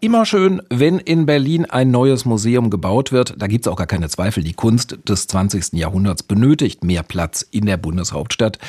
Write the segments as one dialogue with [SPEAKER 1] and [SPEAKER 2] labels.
[SPEAKER 1] Immer schön, wenn in Berlin ein neues Museum gebaut wird. Da gibt's auch gar keine Zweifel. Die Kunst des 20. Jahrhunderts benötigt mehr Platz in der Bundeshauptstadt.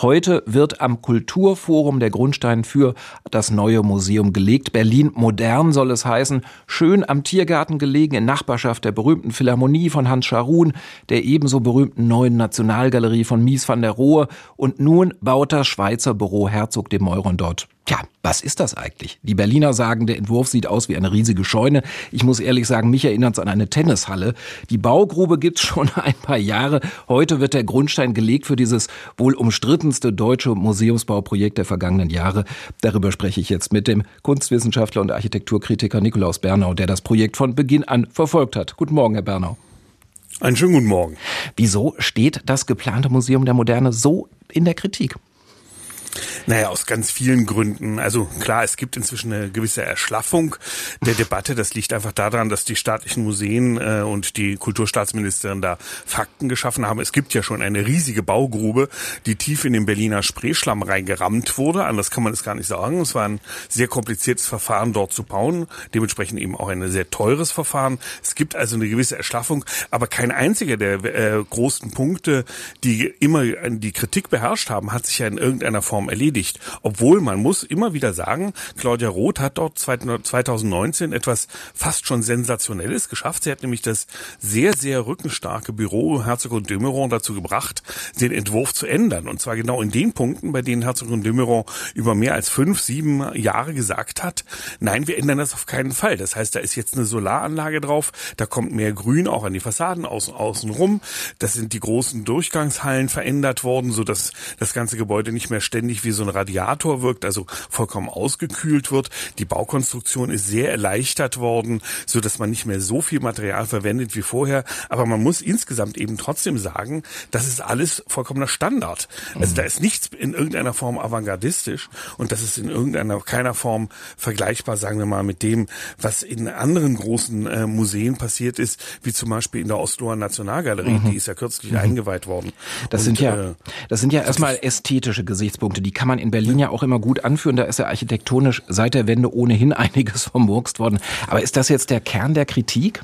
[SPEAKER 1] Heute wird am Kulturforum der Grundstein für das neue Museum gelegt. Berlin modern soll es heißen. Schön am Tiergarten gelegen, in Nachbarschaft der berühmten Philharmonie von Hans Scharun, der ebenso berühmten neuen Nationalgalerie von Mies van der Rohe. Und nun baut das Schweizer Büro Herzog de Meuron dort Tja, was ist das eigentlich? Die Berliner sagen, der Entwurf sieht aus wie eine riesige Scheune. Ich muss ehrlich sagen, mich erinnert es an eine Tennishalle. Die Baugrube gibt's schon ein paar Jahre. Heute wird der Grundstein gelegt für dieses wohl umstrittenste deutsche Museumsbauprojekt der vergangenen Jahre. Darüber spreche ich jetzt mit dem Kunstwissenschaftler und Architekturkritiker Nikolaus Bernau, der das Projekt von Beginn an verfolgt hat. Guten Morgen, Herr Bernau.
[SPEAKER 2] Einen schönen guten Morgen.
[SPEAKER 1] Wieso steht das geplante Museum der Moderne so in der Kritik?
[SPEAKER 2] Naja, aus ganz vielen Gründen. Also klar, es gibt inzwischen eine gewisse Erschlaffung der Debatte. Das liegt einfach daran, dass die staatlichen Museen äh, und die Kulturstaatsministerin da Fakten geschaffen haben. Es gibt ja schon eine riesige Baugrube, die tief in den Berliner Spreeschlamm reingerammt wurde. Anders kann man es gar nicht sagen. Es war ein sehr kompliziertes Verfahren, dort zu bauen. Dementsprechend eben auch ein sehr teures Verfahren. Es gibt also eine gewisse Erschlaffung, aber kein einziger der äh, großen Punkte, die immer die Kritik beherrscht haben, hat sich ja in irgendeiner Form erledigt. Obwohl man muss immer wieder sagen, Claudia Roth hat dort 2019 etwas fast schon Sensationelles geschafft. Sie hat nämlich das sehr, sehr rückenstarke Büro Herzog und de dazu gebracht, den Entwurf zu ändern. Und zwar genau in den Punkten, bei denen Herzog und de über mehr als fünf, sieben Jahre gesagt hat, nein, wir ändern das auf keinen Fall. Das heißt, da ist jetzt eine Solaranlage drauf, da kommt mehr Grün auch an die Fassaden außen, außen rum. Das sind die großen Durchgangshallen verändert worden, so dass das ganze Gebäude nicht mehr ständig ähnlich wie so ein Radiator wirkt, also vollkommen ausgekühlt wird. Die Baukonstruktion ist sehr erleichtert worden, so dass man nicht mehr so viel Material verwendet wie vorher. Aber man muss insgesamt eben trotzdem sagen, das ist alles vollkommener Standard. Also da ist nichts in irgendeiner Form avantgardistisch und das ist in irgendeiner keiner Form vergleichbar, sagen wir mal, mit dem, was in anderen großen äh, Museen passiert ist, wie zum Beispiel in der Osloer Nationalgalerie, mhm. die ist ja kürzlich mhm. eingeweiht worden.
[SPEAKER 1] Das und, sind ja, äh, das sind ja erstmal ästhetische Gesichtspunkte, die kann man in Berlin ja auch immer gut anführen. Da ist ja architektonisch seit der Wende ohnehin einiges vermurkst worden. Aber ist das jetzt der Kern der Kritik?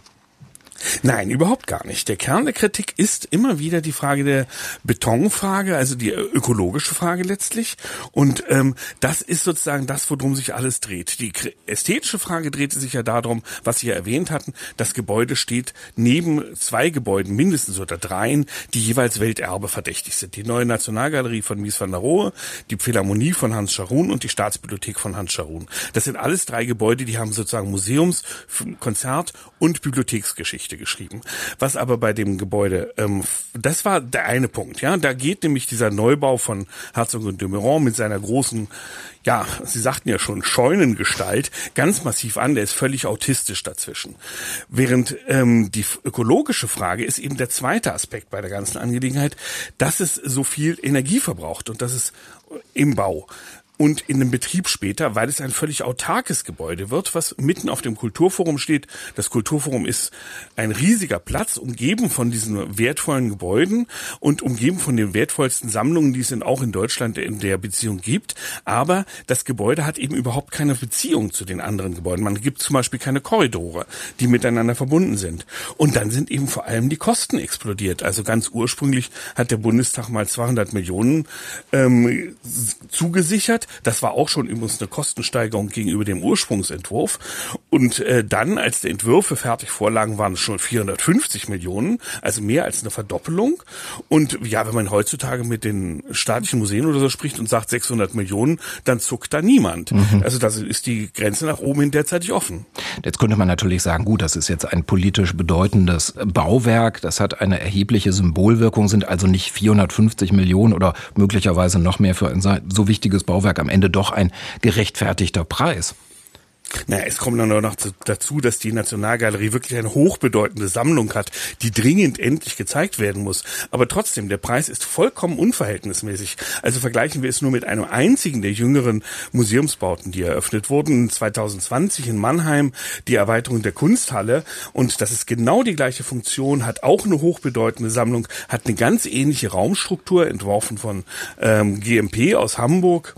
[SPEAKER 2] Nein, überhaupt gar nicht. Der Kern der Kritik ist immer wieder die Frage der Betonfrage, also die ökologische Frage letztlich. Und ähm, das ist sozusagen das, worum sich alles dreht. Die ästhetische Frage drehte sich ja darum, was Sie ja erwähnt hatten, das Gebäude steht neben zwei Gebäuden mindestens oder dreien, die jeweils Welterbe verdächtig sind. Die neue Nationalgalerie von Mies van der Rohe, die Philharmonie von Hans Scharun und die Staatsbibliothek von Hans Scharun. Das sind alles drei Gebäude, die haben sozusagen Museums, Konzert und Bibliotheksgeschichte Geschichte geschrieben. Was aber bei dem Gebäude, ähm, das war der eine Punkt, ja. Da geht nämlich dieser Neubau von Herzog und de Meuron mit seiner großen, ja, Sie sagten ja schon, Scheunengestalt ganz massiv an. Der ist völlig autistisch dazwischen. Während ähm, die ökologische Frage ist eben der zweite Aspekt bei der ganzen Angelegenheit, dass es so viel Energie verbraucht und dass es im Bau und in dem Betrieb später, weil es ein völlig autarkes Gebäude wird, was mitten auf dem Kulturforum steht. Das Kulturforum ist ein riesiger Platz, umgeben von diesen wertvollen Gebäuden und umgeben von den wertvollsten Sammlungen, die es in, auch in Deutschland in der Beziehung gibt. Aber das Gebäude hat eben überhaupt keine Beziehung zu den anderen Gebäuden. Man gibt zum Beispiel keine Korridore, die miteinander verbunden sind. Und dann sind eben vor allem die Kosten explodiert. Also ganz ursprünglich hat der Bundestag mal 200 Millionen ähm, zugesichert das war auch schon übrigens eine Kostensteigerung gegenüber dem Ursprungsentwurf. Und äh, dann, als die Entwürfe fertig vorlagen, waren es schon 450 Millionen, also mehr als eine Verdoppelung. Und ja, wenn man heutzutage mit den staatlichen Museen oder so spricht und sagt 600 Millionen, dann zuckt da niemand. Mhm. Also das ist die Grenze nach oben hin derzeitig offen.
[SPEAKER 1] Jetzt könnte man natürlich sagen, gut, das ist jetzt ein politisch bedeutendes Bauwerk, das hat eine erhebliche Symbolwirkung, sind also nicht 450 Millionen oder möglicherweise noch mehr für ein so wichtiges Bauwerk Bauwerk am Ende doch ein gerechtfertigter Preis.
[SPEAKER 2] Naja, es kommt dann noch dazu, dass die Nationalgalerie wirklich eine hochbedeutende Sammlung hat, die dringend endlich gezeigt werden muss. Aber trotzdem, der Preis ist vollkommen unverhältnismäßig. Also vergleichen wir es nur mit einem einzigen der jüngeren Museumsbauten, die eröffnet wurden. 2020 in Mannheim die Erweiterung der Kunsthalle. Und das ist genau die gleiche Funktion, hat auch eine hochbedeutende Sammlung, hat eine ganz ähnliche Raumstruktur, entworfen von ähm, GMP aus Hamburg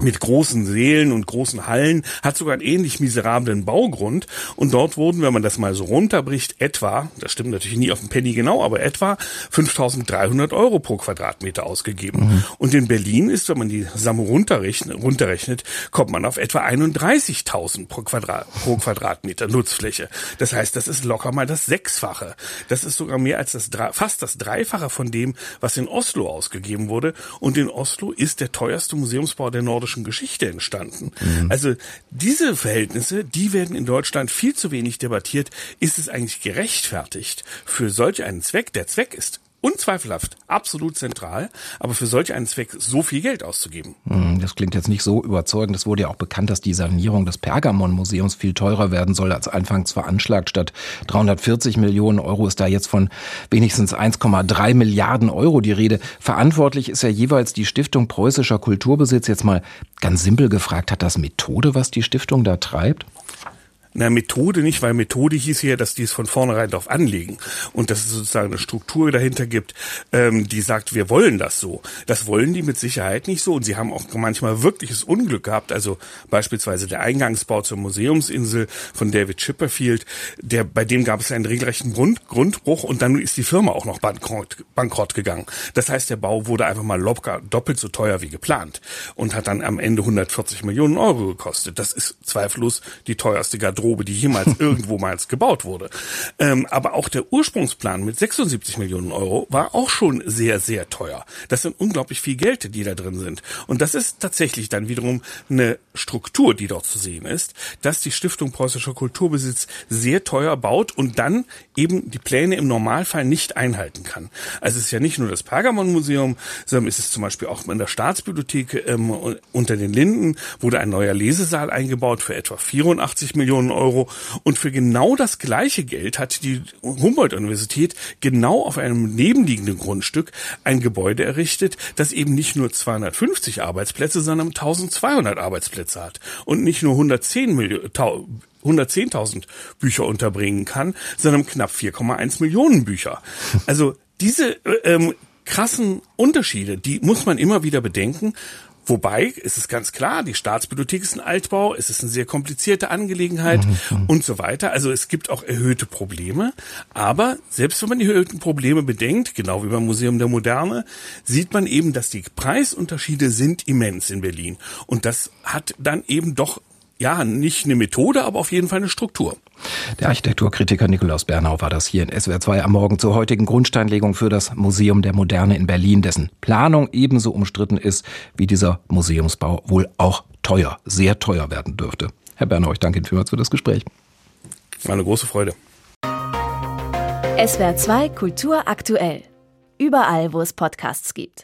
[SPEAKER 2] mit großen Seelen und großen Hallen, hat sogar einen ähnlich miserablen Baugrund. Und dort wurden, wenn man das mal so runterbricht, etwa, das stimmt natürlich nie auf den Penny genau, aber etwa 5300 Euro pro Quadratmeter ausgegeben. Mhm. Und in Berlin ist, wenn man die Samme runterrechnet, runterrechnet kommt man auf etwa 31.000 pro, Quadrat, pro Quadratmeter Nutzfläche. Das heißt, das ist locker mal das Sechsfache. Das ist sogar mehr als das, fast das Dreifache von dem, was in Oslo ausgegeben wurde. Und in Oslo ist der teuerste Museumsbau der Nord nordischen Geschichte entstanden. Mhm. Also diese Verhältnisse, die werden in Deutschland viel zu wenig debattiert. Ist es eigentlich gerechtfertigt für solch einen Zweck? Der Zweck ist unzweifelhaft absolut zentral, aber für solch einen Zweck so viel Geld auszugeben.
[SPEAKER 1] Hm, das klingt jetzt nicht so überzeugend. Es wurde ja auch bekannt, dass die Sanierung des Pergamon-Museums viel teurer werden soll als anfangs veranschlagt. Statt 340 Millionen Euro ist da jetzt von wenigstens 1,3 Milliarden Euro die Rede. Verantwortlich ist ja jeweils die Stiftung Preußischer Kulturbesitz. Jetzt mal ganz simpel gefragt, hat das Methode, was die Stiftung da treibt?
[SPEAKER 2] Na, Methode nicht, weil Methode hieß ja, dass die es von vornherein darauf anlegen und dass es sozusagen eine Struktur dahinter gibt, ähm, die sagt, wir wollen das so. Das wollen die mit Sicherheit nicht so und sie haben auch manchmal wirkliches Unglück gehabt. Also beispielsweise der Eingangsbau zur Museumsinsel von David Chipperfield, der bei dem gab es einen regelrechten Grund, Grundbruch und dann ist die Firma auch noch bankrott, bankrott gegangen. Das heißt, der Bau wurde einfach mal locker doppelt so teuer wie geplant und hat dann am Ende 140 Millionen Euro gekostet. Das ist zweifellos die teuerste Garderobe Garderobe, die jemals irgendwo mal gebaut wurde. Ähm, aber auch der Ursprungsplan mit 76 Millionen Euro war auch schon sehr, sehr teuer. Das sind unglaublich viel Geld, die da drin sind. Und das ist tatsächlich dann wiederum eine Struktur, die dort zu sehen ist, dass die Stiftung Preußischer Kulturbesitz sehr teuer baut und dann eben die Pläne im Normalfall nicht einhalten kann. Also es ist ja nicht nur das Pergamon-Museum, sondern es ist zum Beispiel auch in der Staatsbibliothek ähm, unter den Linden wurde ein neuer Lesesaal eingebaut für etwa 84 Millionen Euro. Und für genau das gleiche Geld hat die Humboldt-Universität genau auf einem nebenliegenden Grundstück ein Gebäude errichtet, das eben nicht nur 250 Arbeitsplätze, sondern 1200 Arbeitsplätze hat. Und nicht nur 110 Millionen 110.000 Bücher unterbringen kann, sondern knapp 4,1 Millionen Bücher. Also diese ähm, krassen Unterschiede, die muss man immer wieder bedenken. Wobei, es ist ganz klar, die Staatsbibliothek ist ein Altbau, es ist eine sehr komplizierte Angelegenheit mhm. mhm. und so weiter. Also es gibt auch erhöhte Probleme. Aber selbst wenn man die erhöhten Probleme bedenkt, genau wie beim Museum der Moderne, sieht man eben, dass die Preisunterschiede sind immens in Berlin. Und das hat dann eben doch ja, nicht eine Methode, aber auf jeden Fall eine Struktur.
[SPEAKER 1] Der Architekturkritiker Nikolaus Bernau war das hier in SWR 2 am Morgen zur heutigen Grundsteinlegung für das Museum der Moderne in Berlin, dessen Planung ebenso umstritten ist wie dieser Museumsbau wohl auch teuer, sehr teuer werden dürfte. Herr Bernau, ich danke Ihnen vielmals für das Gespräch.
[SPEAKER 2] War eine große Freude.
[SPEAKER 3] SWR 2 Kultur aktuell. Überall, wo es Podcasts gibt.